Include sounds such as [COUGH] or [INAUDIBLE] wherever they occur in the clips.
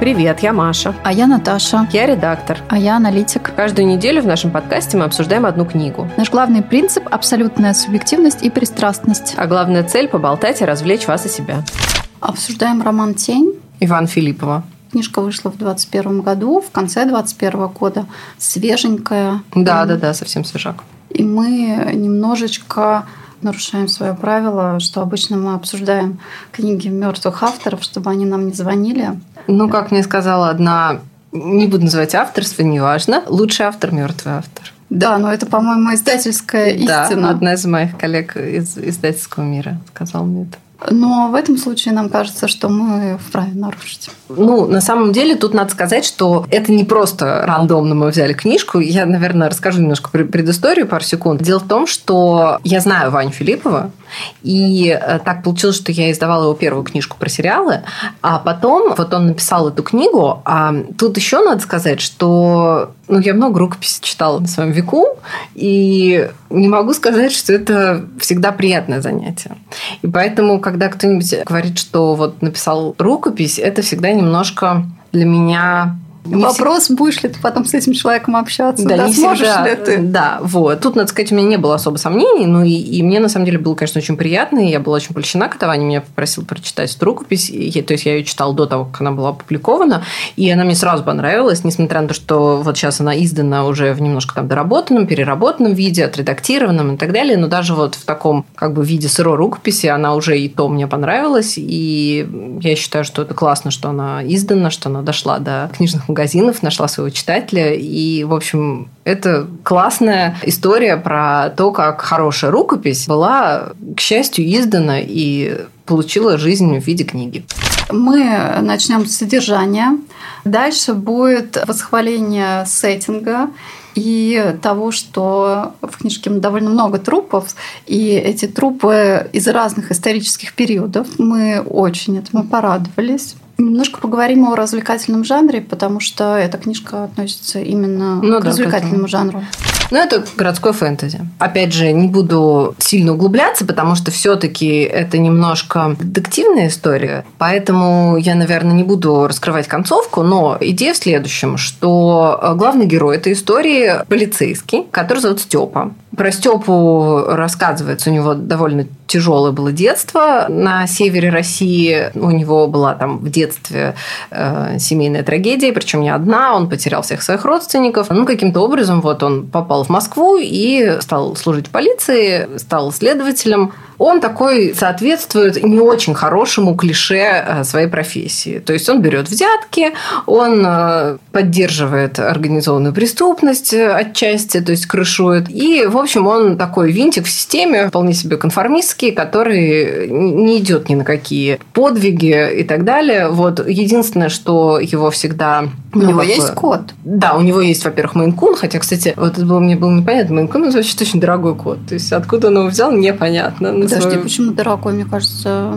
Привет, я Маша. А я Наташа. Я редактор. А я аналитик. Каждую неделю в нашем подкасте мы обсуждаем одну книгу. Наш главный принцип – абсолютная субъективность и пристрастность. А главная цель – поболтать и развлечь вас и себя. Обсуждаем роман «Тень». Иван Филиппова. Книжка вышла в 2021 году, в конце 2021 года. Свеженькая. Да, да, да, совсем свежак. И мы немножечко нарушаем свое правило, что обычно мы обсуждаем книги мертвых авторов, чтобы они нам не звонили. Ну, как мне сказала одна, не буду называть авторство, неважно, лучший автор – мертвый автор. Да, но это, по-моему, издательская истина. Да, одна из моих коллег из издательского мира сказала мне это. Но в этом случае нам кажется, что мы вправе нарушить. Ну, на самом деле, тут надо сказать, что это не просто рандомно мы взяли книжку. Я, наверное, расскажу немножко предысторию пару секунд. Дело в том, что я знаю Ваню Филиппова, и э, так получилось, что я издавала его первую книжку про сериалы, а потом вот он написал эту книгу. А тут еще надо сказать, что ну, я много рукописей читала на своем веку, и не могу сказать, что это всегда приятное занятие. И поэтому, когда кто-нибудь говорит, что вот написал рукопись, это всегда немножко для меня не Вопрос, всегда... будешь ли ты потом с этим человеком общаться, да, да не сможешь всегда, ли ты? Да, вот. Тут, надо сказать, у меня не было особо сомнений, ну и, и мне, на самом деле, было, конечно, очень приятно, и я была очень польщена, когда Ваня меня попросил прочитать эту рукопись, и, то есть я ее читала до того, как она была опубликована, и она мне сразу понравилась, несмотря на то, что вот сейчас она издана уже в немножко там доработанном, переработанном виде, отредактированном и так далее, но даже вот в таком как бы виде сырой рукописи она уже и то мне понравилась, и я считаю, что это классно, что она издана, что она дошла до книжных магазинов, магазинов, нашла своего читателя. И, в общем, это классная история про то, как хорошая рукопись была, к счастью, издана и получила жизнь в виде книги. Мы начнем с содержания. Дальше будет восхваление сеттинга и того, что в книжке довольно много трупов, и эти трупы из разных исторических периодов. Мы очень этому порадовались. Немножко поговорим о развлекательном жанре, потому что эта книжка относится именно ну, к да, развлекательному к жанру. Ну, это городской фэнтези. Опять же, не буду сильно углубляться, потому что все-таки это немножко детективная история. Поэтому я, наверное, не буду раскрывать концовку, но идея в следующем, что главный герой этой истории полицейский, который зовут Степа. Про Степу рассказывается, у него довольно тяжелое было детство на севере России. У него была там в детстве э, семейная трагедия, причем не одна. Он потерял всех своих родственников. Ну, каким-то образом вот он попал в Москву и стал служить в полиции, стал следователем он такой соответствует не очень хорошему клише э, своей профессии. То есть он берет взятки, он э, поддерживает организованную преступность э, отчасти, то есть крышует. И, в общем, он такой винтик в системе, вполне себе конформистский, который не идет ни на какие подвиги и так далее. Вот единственное, что его всегда... У него есть кот? Да, у него есть, во-первых, Мейнкун, хотя, кстати, вот это было, мне было непонятно. Мейнкун – это вообще очень дорогой кот. То есть откуда он его взял, непонятно. Ну, Подожди, свою... почему дорогой? Мне кажется,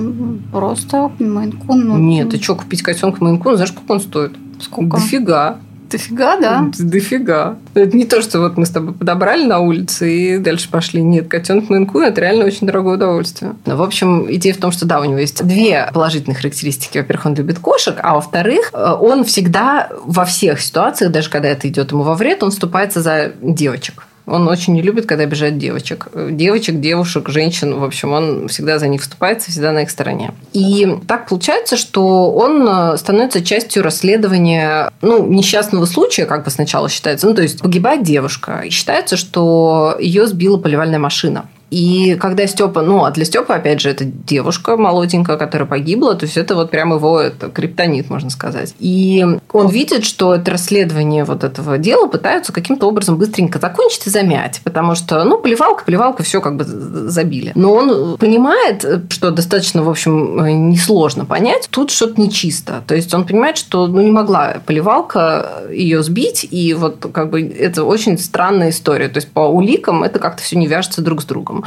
просто Мейнкун. Ну... Нет, ты что, купить котенка Мейнкун, знаешь, сколько он стоит? Сколько? Дофига. Дофига, да? Дофига. Это не то, что вот мы с тобой подобрали на улице и дальше пошли. Нет, котенок Мейнкун – это реально очень дорогое удовольствие. Но, в общем, идея в том, что да, у него есть две положительные характеристики. Во-первых, он любит кошек, а во-вторых, э, он всегда во всех ситуациях, даже когда это идет ему во вред, он вступается за девочек. Он очень не любит, когда обижают девочек. Девочек, девушек, женщин. В общем, он всегда за них вступается, всегда на их стороне. И так получается, что он э, становится частью расследования ну, несчастного случая, как бы сначала считается. Ну, то есть погибает девушка. И считается, что ее сбила поливальная машина. И когда Степа, ну, а для Степа, опять же, это девушка молоденькая, которая погибла, то есть это вот прям его это, криптонит, можно сказать. И он видит, что это расследование вот этого дела пытаются каким-то образом быстренько закончить и замять, потому что, ну, поливалка, поливалка, все как бы забили. Но он понимает, что достаточно, в общем, несложно понять, тут что-то нечисто. То есть он понимает, что ну, не могла поливалка ее сбить, и вот как бы это очень странная история. То есть по уликам это как-то все не вяжется друг с другом.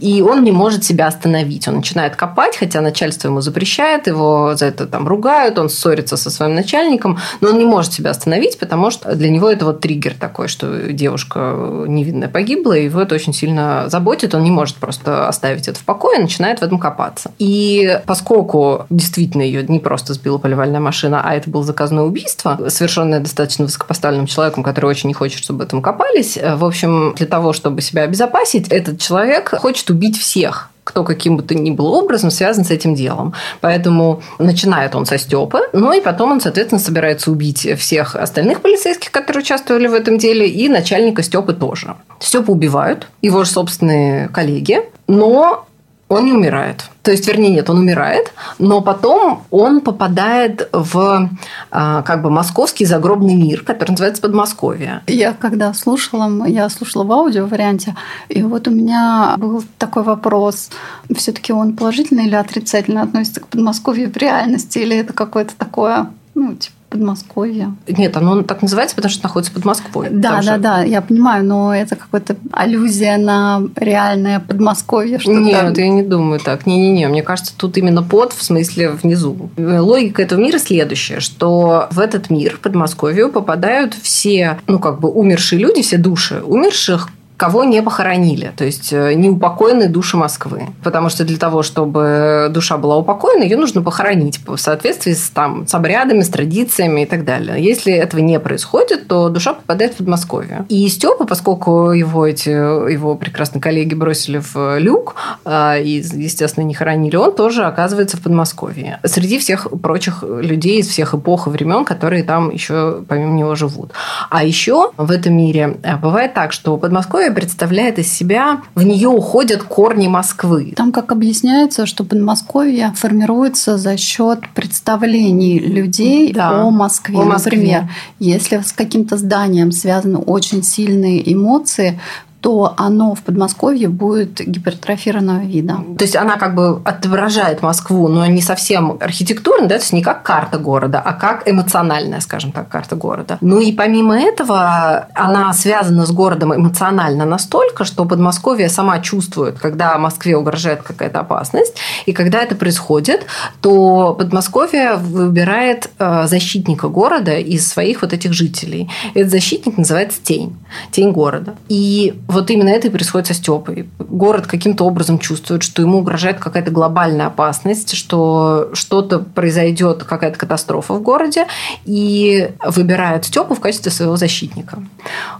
И он не может себя остановить. Он начинает копать, хотя начальство ему запрещает, его за это там ругают, он ссорится со своим начальником, но он не может себя остановить, потому что для него это вот триггер такой, что девушка невинная погибла, и его это очень сильно заботит, он не может просто оставить это в покое, начинает в этом копаться. И поскольку действительно ее не просто сбила поливальная машина, а это было заказное убийство, совершенное достаточно высокопоставленным человеком, который очень не хочет, чтобы этом копались, в общем, для того, чтобы себя обезопасить, этот человек хочет убить всех кто каким бы то ни был образом связан с этим делом. Поэтому начинает он со Степы, ну и потом он, соответственно, собирается убить всех остальных полицейских, которые участвовали в этом деле, и начальника Степы тоже. Степу убивают, его же собственные коллеги, но он не умирает. То есть, вернее, нет, он умирает, но потом он попадает в а, как бы московский загробный мир, который называется Подмосковье. Я когда слушала, я слушала в аудио варианте, и вот у меня был такой вопрос, все-таки он положительно или отрицательно относится к Подмосковью в реальности, или это какое-то такое, ну, типа, Подмосковье. Нет, оно так называется, потому что находится под Москвой. Да, да, да, я понимаю, но это какая-то аллюзия на реальное Подмосковье. Что Нет, я не думаю так. Не-не-не, мне кажется, тут именно под, в смысле внизу. Логика этого мира следующая, что в этот мир, Подмосковью, попадают все, ну, как бы умершие люди, все души умерших, кого не похоронили, то есть э, не упокоены души Москвы. Потому что для того, чтобы душа была упокоена, ее нужно похоронить в соответствии с, там, с обрядами, с традициями и так далее. Если этого не происходит, то душа попадает в Подмосковье. И Степа, поскольку его, эти, его прекрасные коллеги бросили в люк э, и, естественно, не хоронили, он тоже оказывается в Подмосковье. Среди всех прочих людей из всех эпох и времен, которые там еще помимо него живут. А еще в этом мире э, бывает так, что Подмосковье которая представляет из себя, в нее уходят корни Москвы. Там как объясняется, что Подмосковье формируется за счет представлений людей да, о Москве. О Москве. Например, если с каким-то зданием связаны очень сильные эмоции, то оно в Подмосковье будет гипертрофированного вида. То есть она как бы отображает Москву, но не совсем архитектурно, да, то есть не как карта города, а как эмоциональная, скажем так, карта города. Ну и помимо этого, она связана с городом эмоционально настолько, что Подмосковье сама чувствует, когда Москве угрожает какая-то опасность, и когда это происходит, то Подмосковье выбирает э, защитника города из своих вот этих жителей. Этот защитник называется тень, тень города. И вот именно это и происходит со Степой. Город каким-то образом чувствует, что ему угрожает какая-то глобальная опасность, что что-то произойдет, какая-то катастрофа в городе, и выбирает Степу в качестве своего защитника.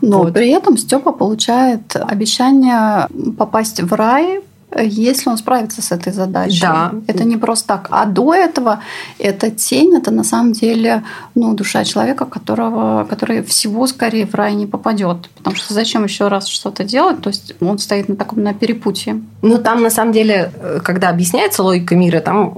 Но вот. при этом Степа получает обещание попасть в рай если он справится с этой задачей. Да. Это не просто так. А до этого эта тень, это на самом деле ну, душа человека, которого, который всего скорее в рай не попадет. Потому что зачем еще раз что-то делать? То есть он стоит на таком на перепутье. Ну, там на самом деле, э, когда объясняется логика мира, там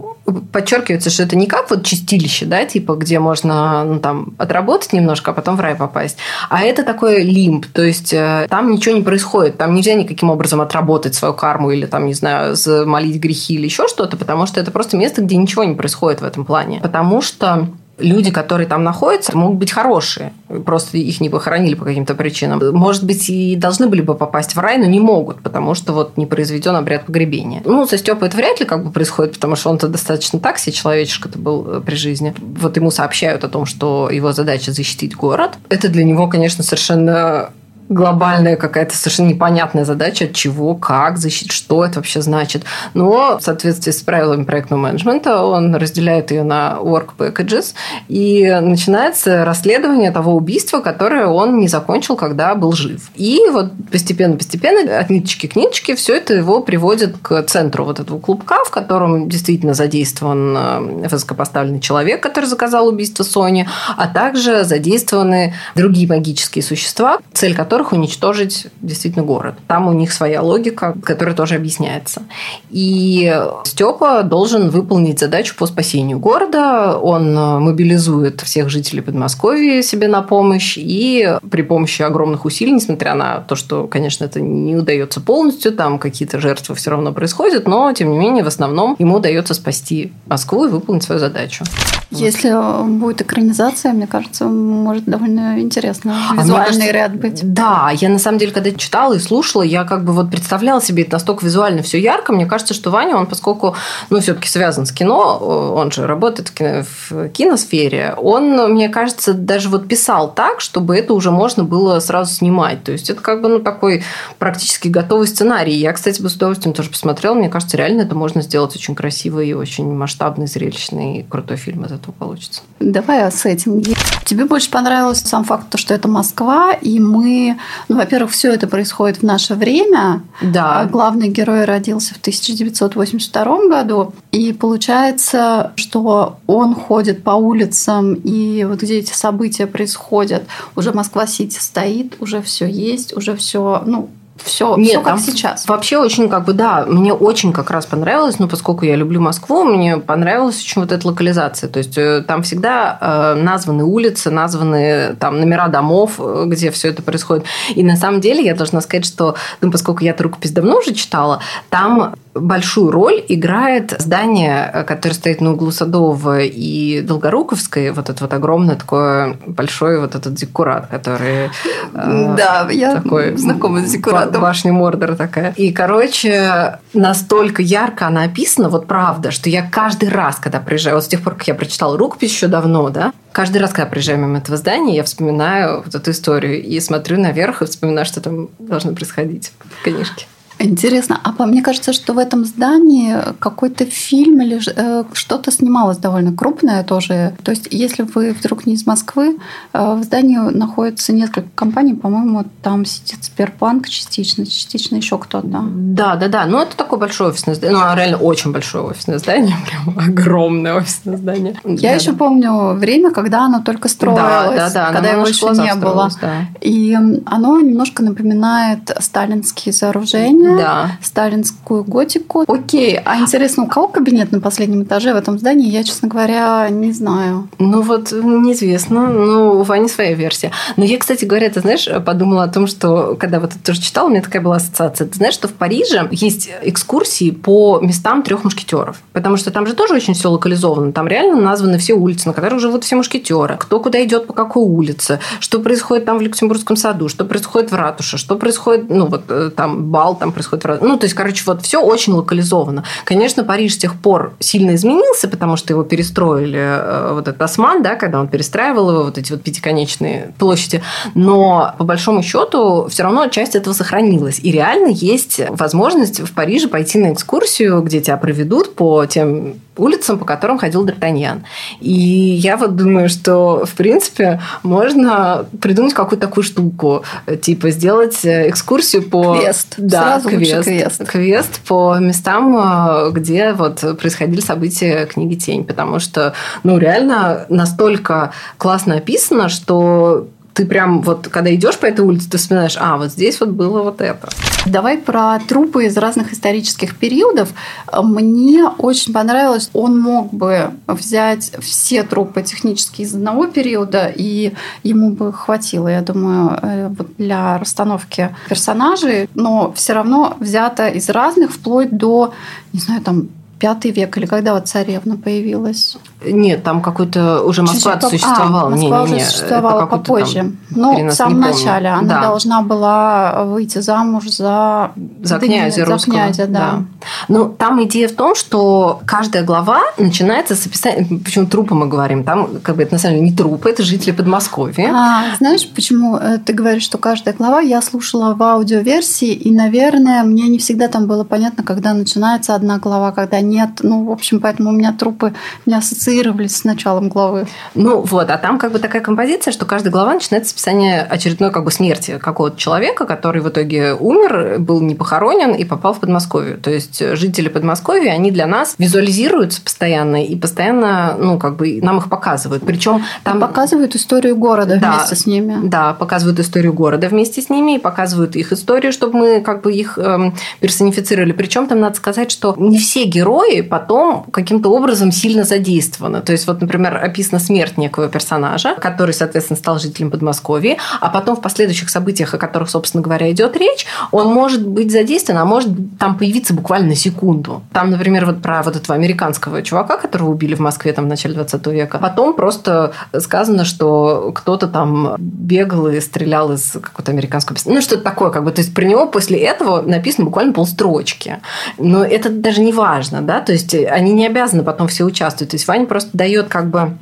подчеркивается, что это не как вот чистилище, да, типа, где можно ну, там отработать немножко, а потом в рай попасть. А это такой лимб, то есть э, там ничего не происходит, там нельзя никаким образом отработать свою карму или там, не знаю, замолить грехи или еще что-то, потому что это просто место, где ничего не происходит в этом плане. Потому что люди, которые там находятся, могут быть хорошие. Просто их не похоронили по каким-то причинам. Может быть, и должны были бы попасть в рай, но не могут, потому что вот не произведен обряд погребения. Ну, со Степой это вряд ли как бы происходит, потому что он-то достаточно так себе человечек-то был э, при жизни. Вот ему сообщают о том, что его задача защитить город. Это для него, конечно, совершенно глобальная какая-то совершенно непонятная задача, от чего, как защитить, что это вообще значит. Но в соответствии с правилами проектного менеджмента он разделяет ее на work packages, и начинается расследование того убийства, которое он не закончил, когда был жив. И вот постепенно-постепенно от ниточки к ниточке все это его приводит к центру вот этого клубка, в котором действительно задействован э, высокопоставленный человек, который заказал убийство Сони, а также задействованы другие магические существа, цель которых которых уничтожить действительно город. Там у них своя логика, которая тоже объясняется. И Степа должен выполнить задачу по спасению города. Он мобилизует всех жителей Подмосковья себе на помощь и при помощи огромных усилий, несмотря на то, что, конечно, это не удается полностью, там какие-то жертвы все равно происходят, но, тем не менее, в основном ему удается спасти Москву и выполнить свою задачу. Если будет экранизация, мне кажется, может довольно интересно. А Визуальный а ряд быть. Да, Да, я на самом деле, когда читала и слушала, я как бы вот представляла себе это настолько визуально все ярко. Мне кажется, что Ваня, он поскольку, ну, все-таки связан с кино, он же работает в, кино, в киносфере, он, мне кажется, даже вот писал так, чтобы это уже можно было сразу снимать. То есть это как бы, ну, такой практически готовый сценарий. Я, кстати, бы с удовольствием тоже посмотрела. Мне кажется, реально это можно сделать очень красивый и очень масштабный, зрелищный, крутой фильм из этого получится. Давай о сеттинге. Тебе больше понравился сам факт, что это Москва, и мы, ну, во-первых, все это происходит в наше время. Да. А главный герой родился в 1982 году, и получается, что он ходит по улицам, и вот где эти события происходят, уже Москва-Сити стоит, уже все есть, уже все, ну, все, Нет, все как сейчас. Вообще очень как бы, да, мне очень как раз понравилось, ну, поскольку я люблю Москву, мне понравилась очень вот эта локализация. То есть э, там всегда э, названы улицы, названы там номера домов, э, где все это происходит. И на самом деле я должна сказать, что, ну, поскольку я эту рукопись давно уже читала, там большую роль играет здание, которое стоит на углу Садового и Долгоруковской, вот это вот огромное такое большой вот этот декорат, который... Да, я такой, знакома с. Башня Мордора такая. И, короче, настолько ярко она описана, вот правда, что я каждый раз, когда приезжаю, вот с тех пор, как я прочитала рукопись еще давно, да, каждый раз, когда приезжаю мимо этого здания, я вспоминаю вот эту историю и смотрю наверх и вспоминаю, что там должно происходить в книжке. Интересно. А по мне кажется, что в этом здании какой-то фильм или э, что-то снималось довольно крупное тоже. То есть, если вы вдруг не из Москвы, э, в здании находится несколько компаний, по-моему, там сидит Сбербанк частично, частично еще кто-то. Да, да, да. Ну, это такое большое офисное здание. Ну, реально очень большое офисное здание. [LAUGHS] Прям огромное офисное здание. Я да, еще да. помню время, когда оно только строилось. Да, да, да. Когда его еще не было. Да. И оно немножко напоминает сталинские сооружения да. сталинскую готику. Окей, а интересно, у кого кабинет на последнем этаже в этом здании? Я, честно говоря, не знаю. Ну вот, неизвестно. Ну, у Вани своя версия. Но я, кстати говоря, ты знаешь, подумала о том, что когда вот это тоже читала, у меня такая была ассоциация. Ты знаешь, что в Париже есть экскурсии по местам трех мушкетеров. Потому что там же тоже очень все локализовано. Там реально названы все улицы, на которых живут все мушкетеры. Кто куда идет, по какой улице, что происходит там в Люксембургском саду, что происходит в ратуше, что происходит, ну вот э, там бал, там происходит Ну, то есть, короче, вот все очень локализовано. Конечно, Париж с тех пор сильно изменился, потому что его перестроили э, вот этот осман, да, когда он перестраивал его, вот эти вот пятиконечные площади. Но, по большому счету, все равно часть этого сохранилась. И реально есть возможность в Париже пойти на экскурсию, где тебя проведут по тем улицам, по которым ходил Д'Артаньян. И я вот думаю, что, в принципе, можно придумать какую-то такую штуку, типа сделать экскурсию по... Квест. Да, Сразу квест. квест. Квест по местам, э, где вот происходили события книги «Тень», потому что, ну, реально настолько классно описано, что ты прям вот, когда идешь по этой улице, ты вспоминаешь, а, вот здесь вот было вот это. Давай про трупы из разных исторических периодов. Мне очень понравилось, он мог бы взять все трупы технически из одного периода, и ему бы хватило, я думаю, э, для расстановки персонажей, но все равно взято из разных, вплоть до, не знаю, там пятый век или когда вот царевна появилась? Нет, там какой-то уже Москва Чуть-чуть... существовала. А, Москва не, не, не. уже существовала попозже. Ну, в самом начале она да. должна была выйти замуж за, за князя за князя, да. да. Ну, там идея в том, что каждая глава начинается с описания, почему трупы мы говорим, там как бы это на самом деле не трупы, это жители Подмосковья. А, знаешь, почему э, ты говоришь, что каждая глава, я слушала в аудиоверсии, и, наверное, мне не всегда там было понятно, когда начинается одна глава, когда не нет. Ну, в общем, поэтому у меня трупы не ассоциировались с началом главы. Ну, вот. А там как бы такая композиция, что каждая глава начинается с описания очередной как бы смерти какого-то человека, который в итоге умер, был не похоронен и попал в Подмосковье. То есть жители Подмосковья, они для нас визуализируются постоянно и постоянно, ну, как бы нам их показывают. Причем там... И показывают историю города да, вместе с ними. Да, показывают историю города вместе с ними и показывают их историю, чтобы мы как бы их эм, персонифицировали. Причем там надо сказать, что не все герои обои потом каким-то образом сильно задействованы. То есть, вот, например, описана смерть некого персонажа, который, соответственно, стал жителем Подмосковья, а потом в последующих событиях, о которых, собственно говоря, идет речь, он может быть задействован, а может там появиться буквально секунду. Там, например, вот про вот этого американского чувака, которого убили в Москве там в начале 20 века. Потом просто сказано, что кто-то там бегал и стрелял из какого-то американского... Ну, что-то такое, как бы. То есть, про него после этого написано буквально полстрочки. Но это даже не важно, да, то есть они не обязаны потом все участвовать. То есть Ваня просто дает как бы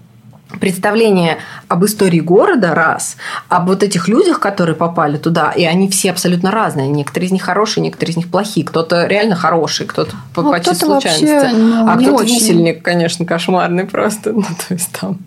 представление об истории города раз, об вот этих людях, которые попали туда, и они все абсолютно разные. Некоторые из них хорошие, некоторые из них плохие. Кто-то реально хороший, кто-то по ну, почти случайности. Вообще, ну, а кто-то очень... висельник, конечно, кошмарный просто. [LAUGHS] Ну, то есть там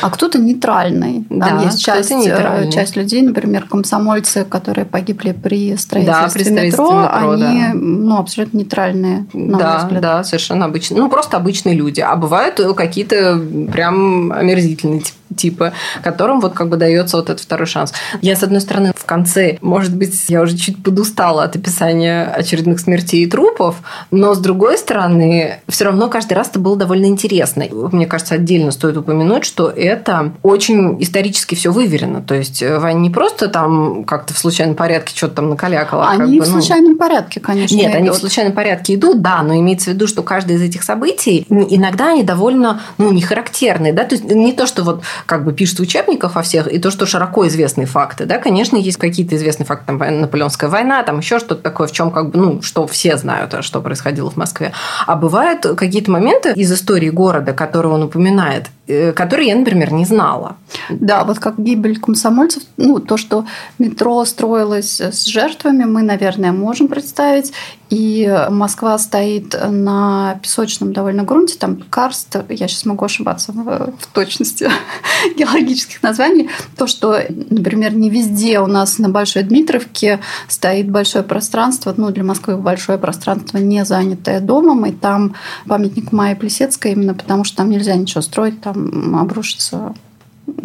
а кто-то нейтральный. Там да, есть часть, э, часть людей, например, комсомольцы, которые погибли при строительстве, да, при строительстве метро, метро, они да. ну, абсолютно нейтральные. На да, мой взгляд. да, совершенно обычные. Ну, просто обычные люди. А бывают какие-то прям омерзительные типа типа, которым вот как бы дается вот этот второй шанс. Я, с одной стороны, в конце, может быть, я уже чуть подустала от описания очередных смертей и трупов, но, с другой стороны, все равно каждый раз это было довольно интересно. Мне кажется, отдельно стоит упомянуть, что это очень исторически все выверено. То есть, э, Ваня не просто там как-то в случайном порядке что-то там накалякала. Они как бы, в ну... случайном порядке, конечно. Нет, идут. они в случайном порядке идут, да, но имеется в виду, что каждое из этих событий иногда они довольно ну, не характерные. Да? То есть, не то, что вот как бы пишут в учебниках во всех, и то, что широко известные факты. Да, конечно, есть какие-то известные факты, там, Наполеонская война, там еще что-то такое, в чем как бы, ну, что все знают, что происходило в Москве. А бывают какие-то моменты из истории города, которые он упоминает, которые я, например, не знала. Да, вот как гибель комсомольцев, ну, то, что метро строилось с жертвами, мы, наверное, можем представить. И Москва стоит на песочном довольно грунте, там карст, я сейчас могу ошибаться в, в точности [LAUGHS] геологических названий, то, что, например, не везде у нас на Большой Дмитровке стоит большое пространство, ну, для Москвы большое пространство, не занятое домом, и там памятник Майи Плесецкой, именно потому что там нельзя ничего строить, там там обрушится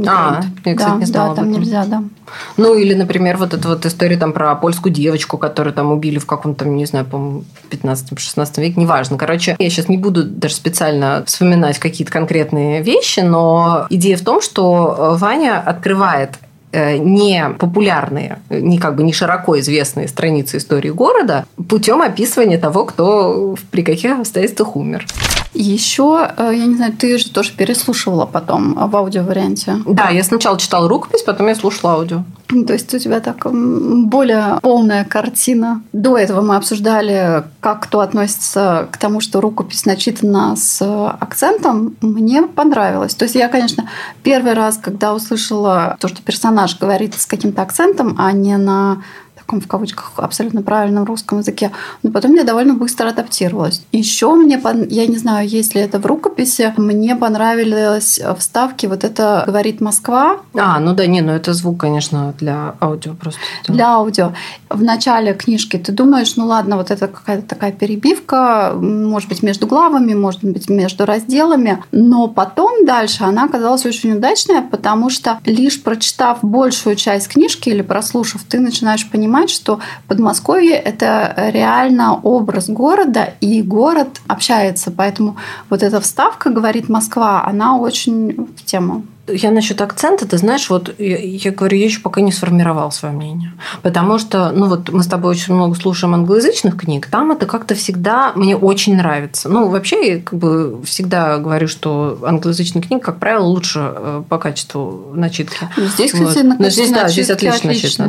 а, я, кстати, да, не знала да, там нельзя, да. Ну, или, например, вот эта вот история там про польскую девочку, которую там убили в каком-то, не знаю, по 15-16 веке, неважно. Короче, я сейчас не буду даже специально вспоминать какие-то конкретные вещи, но идея в том, что Ваня открывает э, не популярные, не как бы не широко известные страницы истории города путем описывания того, кто при каких обстоятельствах умер. Еще, э, я не знаю, ты же тоже переслушивала потом в аудиоварианте. Да, я сначала читала рукопись, потом я слушала аудио. То есть у тебя так более полная картина. До этого мы обсуждали, как кто относится к тому, что рукопись начитана с акцентом. Мне понравилось. То есть я, конечно, первый раз, когда услышала то, что персонаж говорит с каким-то акцентом, а не на таком в кавычках абсолютно правильном русском языке, но потом я довольно быстро адаптировалась. Еще мне, я не знаю, есть ли это в рукописи, мне понравились вставки вот это «Говорит Москва». А, ну да, не, ну это звук, конечно, для аудио просто. Для аудио. В начале книжки ты думаешь, ну ладно, вот это какая-то такая перебивка, может быть, между главами, может быть, между разделами, но потом дальше она оказалась очень удачная, потому что лишь прочитав большую часть книжки или прослушав, ты начинаешь понимать, понимать, что Подмосковье – это реально образ города, и город общается. Поэтому вот эта вставка, говорит Москва, она очень в тему. Я насчет акцента, ты знаешь, вот я, я говорю, я еще пока не сформировал свое мнение. Потому что, ну вот мы с тобой очень много слушаем англоязычных книг, там это как-то всегда мне очень нравится. Ну, вообще, я как бы всегда говорю, что англоязычные книги, как правило, лучше э, по качеству начитки. Ну, здесь, кстати, вот. Но здесь, да, здесь отлично начитано,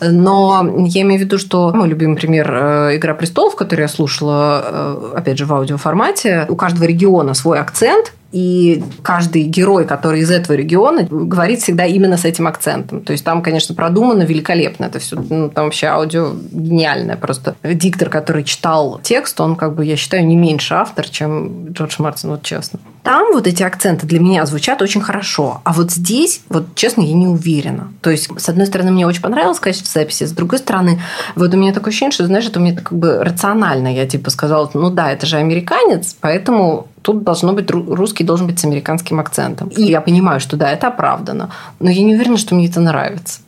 да. Но я имею в виду, что мой любимый пример э, «Игра престолов», который я слушала, э, опять же, в аудиоформате, у каждого региона свой акцент, и каждый герой, который из этого региона, говорит всегда именно с этим акцентом. То есть там, конечно, продумано великолепно это все. Ну, там вообще аудио гениальное. Просто диктор, который читал текст, он, как бы, я считаю, не меньше автор, чем Джордж Мартин, вот честно. Там вот эти акценты для меня звучат очень хорошо. А вот здесь, вот честно, я не уверена. То есть, с одной стороны, мне очень понравилось качество записи, с другой стороны, вот у меня такое ощущение, что, знаешь, это у меня как бы рационально. Я типа сказала, ну да, это же американец, поэтому тут должно быть русский должен быть с американским акцентом. И я понимаю, что да, это оправдано, но я не уверена, что мне это нравится.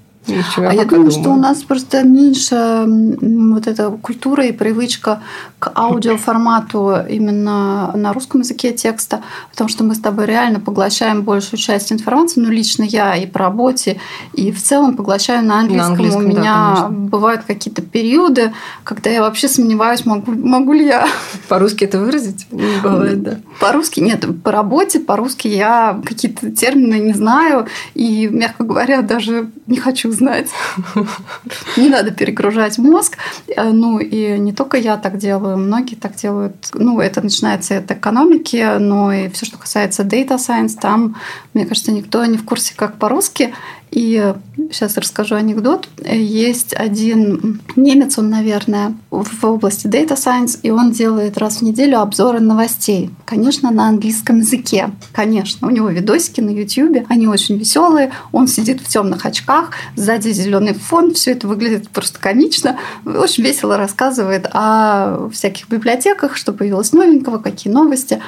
а я думаю, думаю, что у нас просто меньше вот эта культура и привычка к аудиоформату именно на русском языке текста, потому что мы с тобой реально поглощаем большую часть информации, ну лично я и по работе, и в целом поглощаю на английском. На английском у меня да, бывают какие-то периоды, когда я вообще сомневаюсь, могу, могу ли я... По-русски это выразить? Бывает, да. По-русски нет, по работе, по-русски я какие-то термины не знаю, и, мягко говоря, даже не хочу знать. [LAUGHS] Не надо перегружать мозг. Э, ну и не только я так делаю, многие так делают. Ну, это начинается от экономики, но и все, что касается data science, там, мне кажется, никто не в курсе, как по-русски. И сейчас расскажу анекдот. Есть один немец, он, наверное, в области Data Science, и он делает раз в неделю обзоры новостей. Конечно, на английском языке. Конечно, у него видосики на YouTube, они очень веселые. Он сидит в темных очках, сзади зеленый фон, все это выглядит просто комично. Очень весело рассказывает о всяких библиотеках, что появилось новенького, какие новости.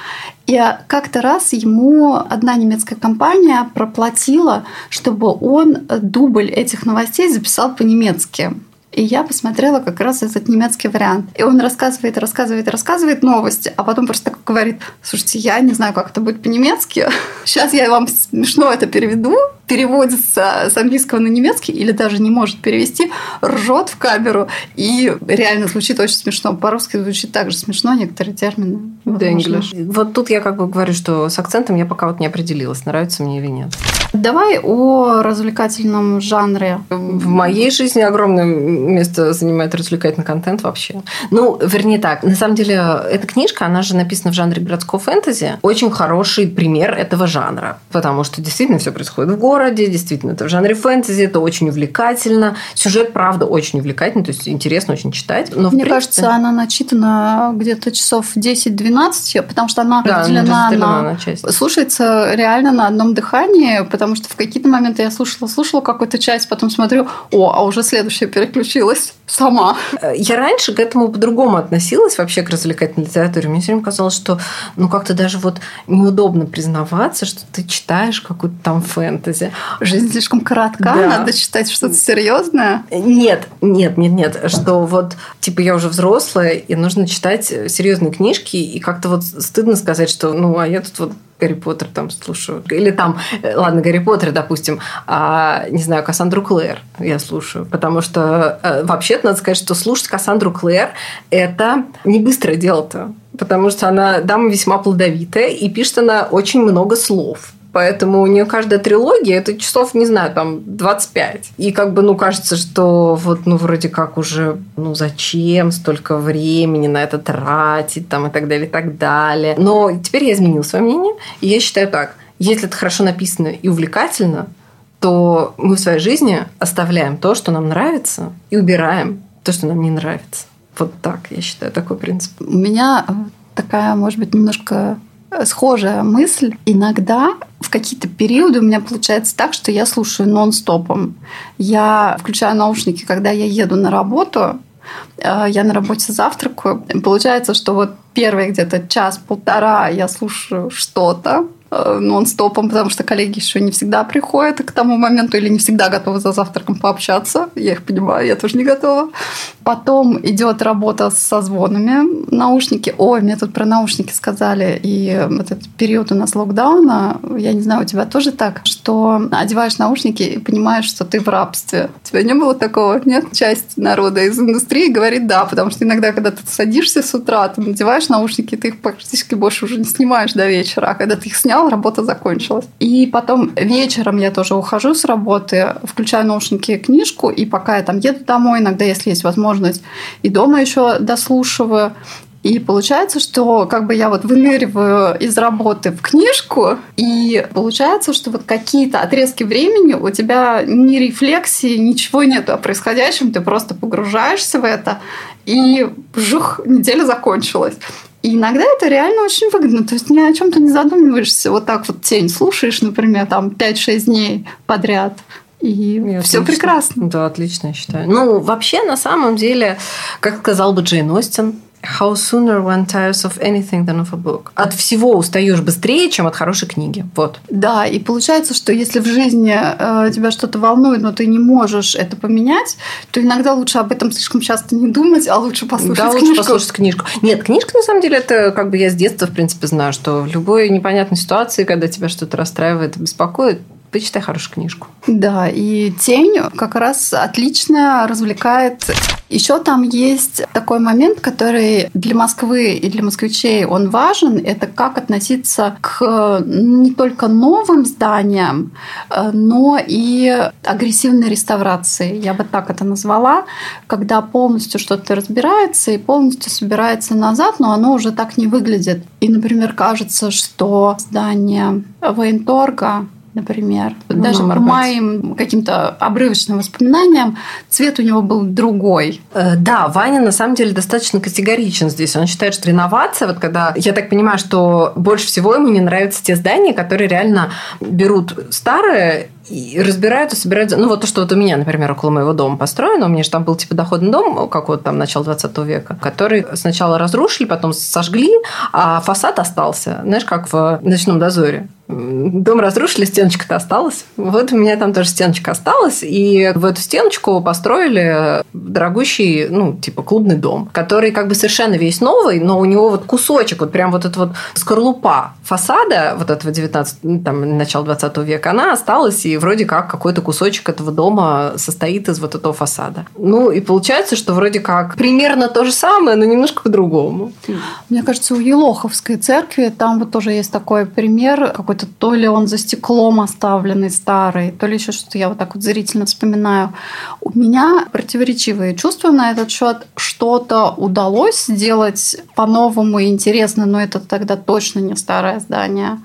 И как-то раз ему одна немецкая компания проплатила, чтобы он дубль этих новостей записал по-немецки. И я посмотрела как раз этот немецкий вариант. И он рассказывает, рассказывает, рассказывает новости, а потом просто так говорит, слушайте, я не знаю, как это будет по-немецки. [LAUGHS] Сейчас я вам смешно это переведу, переводится с английского на немецкий или даже не может перевести, ржет в камеру и реально звучит очень смешно. По-русски звучит также смешно некоторые термины. Да, Вот тут я как бы говорю, что с акцентом я пока вот не определилась, нравится мне или нет. Давай о развлекательном жанре. В моей жизни огромное место занимает развлекательный контент вообще. Ну, вернее так, на самом деле, эта книжка, она же написана в жанре городского фэнтези. Очень хороший пример этого жанра, потому что действительно все происходит в городе, действительно это в жанре фэнтези, это очень увлекательно. Сюжет, правда, очень увлекательный, то есть интересно очень читать. Но, Мне принципе... кажется, она начитана где-то часов 10-12, потому что она да, разделена, на... на часть. слушается реально на одном дыхании, потому что в какие-то моменты я слушала, слушала какую-то часть, потом смотрю, о, а уже следующая переключилась сама. Я раньше к этому по-другому относилась, вообще к развлекательной литературе. Мне все время казалось, что ну как-то даже вот неудобно признаваться, что ты читаешь какую-то там фэнтези. Жизнь слишком коротка, да. надо читать что-то серьезное. Нет, нет, нет, нет, что вот типа я уже взрослая, и нужно читать серьезные книжки, и как-то вот стыдно сказать, что ну а я тут вот Гарри Поттер там слушаю. Или там, э, ладно, Гарри Поттер, допустим, а, не знаю, Кассандру Клэр я слушаю. Потому что э, вообще-то надо сказать, что слушать Кассандру Клэр – это не быстрое дело-то. Потому что она дама весьма плодовитая, и пишет она очень много слов. Поэтому у нее каждая трилогия это часов, не знаю, там 25. И как бы, ну, кажется, что вот, ну, вроде как уже, ну, зачем столько времени на это тратить, там, и так далее, и так далее. Но теперь я изменила свое мнение, и я считаю так. Если это хорошо написано и увлекательно, то мы в своей жизни оставляем то, что нам нравится, и убираем то, что нам не нравится. Вот так, я считаю, такой принцип. У меня такая, может быть, немножко схожая мысль. Иногда в какие-то периоды у меня получается так, что я слушаю нон-стопом. Я включаю наушники, когда я еду на работу, э, я на работе завтракаю. Получается, что вот первый где-то час-полтора я слушаю что-то, Э, нон-стопом, потому что коллеги еще не всегда приходят к тому моменту или не всегда готовы за завтраком пообщаться. Я их понимаю, я тоже не готова. Потом идет работа с созвонами, наушники. Ой, мне тут про наушники сказали. И этот период у нас локдауна, я не знаю, у тебя тоже так, что одеваешь наушники и понимаешь, что ты в рабстве. У тебя не было такого? Нет? Часть народа из индустрии говорит да, потому что иногда, когда ты садишься с утра, ты надеваешь наушники, ты их практически больше уже не снимаешь до вечера. А когда ты их снял, снял, работа закончилась. И потом вечером я тоже ухожу с работы, включаю наушники, книжку, и пока я там еду домой, иногда, если есть возможность, и дома еще дослушиваю. И получается, что как бы я вот выныриваю из работы в книжку, и получается, что вот какие-то отрезки времени у тебя ни рефлексии, ничего нет о происходящем, ты просто погружаешься в это, и жух, неделя закончилась. И иногда это реально очень выгодно. То есть ни о чем то не задумываешься. Вот так вот тень слушаешь, например, там 5-6 дней подряд. И все прекрасно. Да, отлично, я считаю. Ну, вообще, на самом деле, как сказал бы Джейн Остин, How sooner one tires of anything than of a book. От всего устаешь быстрее, чем от хорошей книги. Вот. Да, и получается, что если в жизни э, тебя что-то волнует, но ты не можешь это поменять, то иногда лучше об этом слишком часто не думать, а лучше послушать да, книжку. лучше послушать книжку. Нет, книжка, на самом деле, это как бы я с детства, в принципе, знаю, что в любой непонятной ситуации, когда тебя что-то расстраивает и беспокоит, почитай хорошую книжку. Да, и тень как раз отлично развлекает. Еще там есть такой момент, который для Москвы и для москвичей он важен. Это как относиться к не только новым зданиям, но и агрессивной реставрации. Я бы так это назвала, когда полностью что-то разбирается и полностью собирается назад, но оно уже так не выглядит. И, например, кажется, что здание военторга например. Ну, Даже по моим каким-то обрывочным воспоминаниям цвет у него был другой. Э, да, Ваня на самом деле достаточно категоричен здесь. Он считает, что реновация, вот когда я так понимаю, что больше всего ему не нравятся те здания, которые реально берут старое и разбирают и собирают. Ну, вот то, что вот у меня, например, около моего дома построено, у меня же там был типа доходный дом, как вот там начало 20 века, который сначала разрушили, потом сожгли, а фасад остался, знаешь, как в «Ночном дозоре». Дом разрушили, стеночка-то осталась. Вот у меня там тоже стеночка осталась, и в эту стеночку построили дорогущий, ну, типа клубный дом, который как бы совершенно весь новый, но у него вот кусочек, вот прям вот эта вот скорлупа фасада вот этого 19, ну, там, начала 20 века, она осталась, и вроде как какой-то кусочек этого дома состоит из вот этого фасада. Ну, и получается, что вроде как примерно то же самое, но немножко по-другому. Мне кажется, у Елоховской церкви там вот тоже есть такой пример, какой-то то ли он за стеклом оставленный старый, то ли еще что-то я вот так вот зрительно вспоминаю. У меня противоречивые чувства на этот счет. Что-то удалось сделать по-новому и интересно, но это тогда точно не старое здание.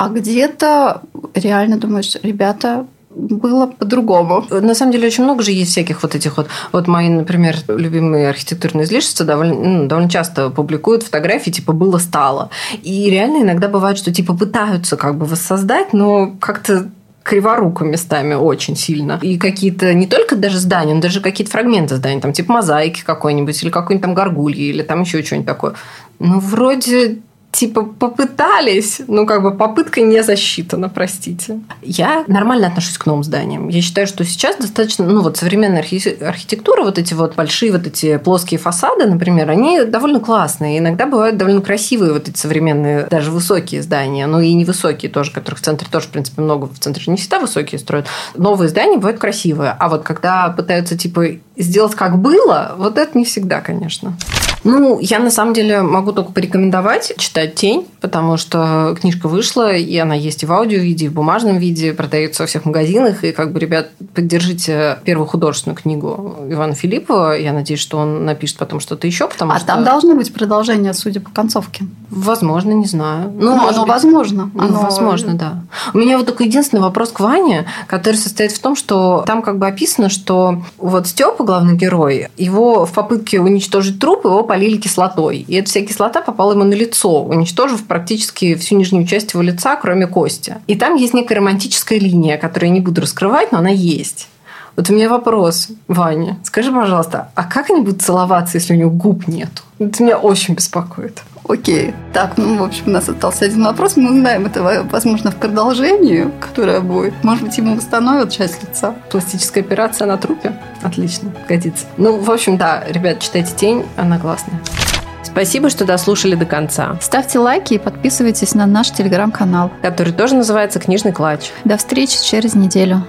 А где-то реально думаешь, ребята, было по-другому. На самом деле очень много же есть всяких вот этих вот... Вот мои, например, любимые архитектурные излишества довольно, ну, довольно часто публикуют фотографии типа «было-стало». И реально иногда бывает, что типа пытаются как бы воссоздать, но как-то криворуко местами очень сильно. И какие-то не только даже здания, но даже какие-то фрагменты зданий, там типа мозаики какой-нибудь, или какой-нибудь там горгульи, или там еще что-нибудь такое. Ну, вроде типа попытались, ну как бы попытка не засчитана, простите. Я нормально отношусь к новым зданиям. Я считаю, что сейчас достаточно, ну вот современная архитектура, вот эти вот большие вот эти плоские фасады, например, они довольно классные. Иногда бывают довольно красивые вот эти современные, даже высокие здания, ну и невысокие тоже, которых в центре тоже, в принципе, много. В центре не всегда высокие строят. Новые здания бывают красивые. А вот когда пытаются типа сделать как было, вот это не всегда, конечно. Ну, я на самом деле могу только порекомендовать читать «Тень», потому что книжка вышла, и она есть и в аудио-виде, и в бумажном виде, продается во всех магазинах. И как бы, ребят, поддержите первую художественную книгу Ивана Филиппова. Я надеюсь, что он напишет потом что-то еще, потому а что... там должно быть продолжение, судя по концовке. Возможно, не знаю. Ну, ну оно быть... возможно. Ну, оно... возможно, да. У меня вот только единственный вопрос к Ване, который состоит в том, что там как бы описано, что вот Степа, главный герой, его в попытке уничтожить труп, его полили кислотой. И эта вся кислота попала ему на лицо, уничтожив практически всю нижнюю часть его лица, кроме кости. И там есть некая романтическая линия, которую я не буду раскрывать, но она есть. Вот у меня вопрос, Ваня. Скажи, пожалуйста, а как они будут целоваться, если у него губ нет? Это меня очень беспокоит. Окей. Так, ну, в общем, у нас остался один вопрос. Мы узнаем это, возможно, в продолжении, которое будет. Может быть, ему восстановят часть лица. Пластическая операция на трупе. Отлично, годится. Ну, в общем, да, ребят, читайте «Тень», она классная. Спасибо, что дослушали до конца. Ставьте лайки и подписывайтесь на наш телеграм-канал, который тоже называется «Книжный клатч». До встречи через неделю.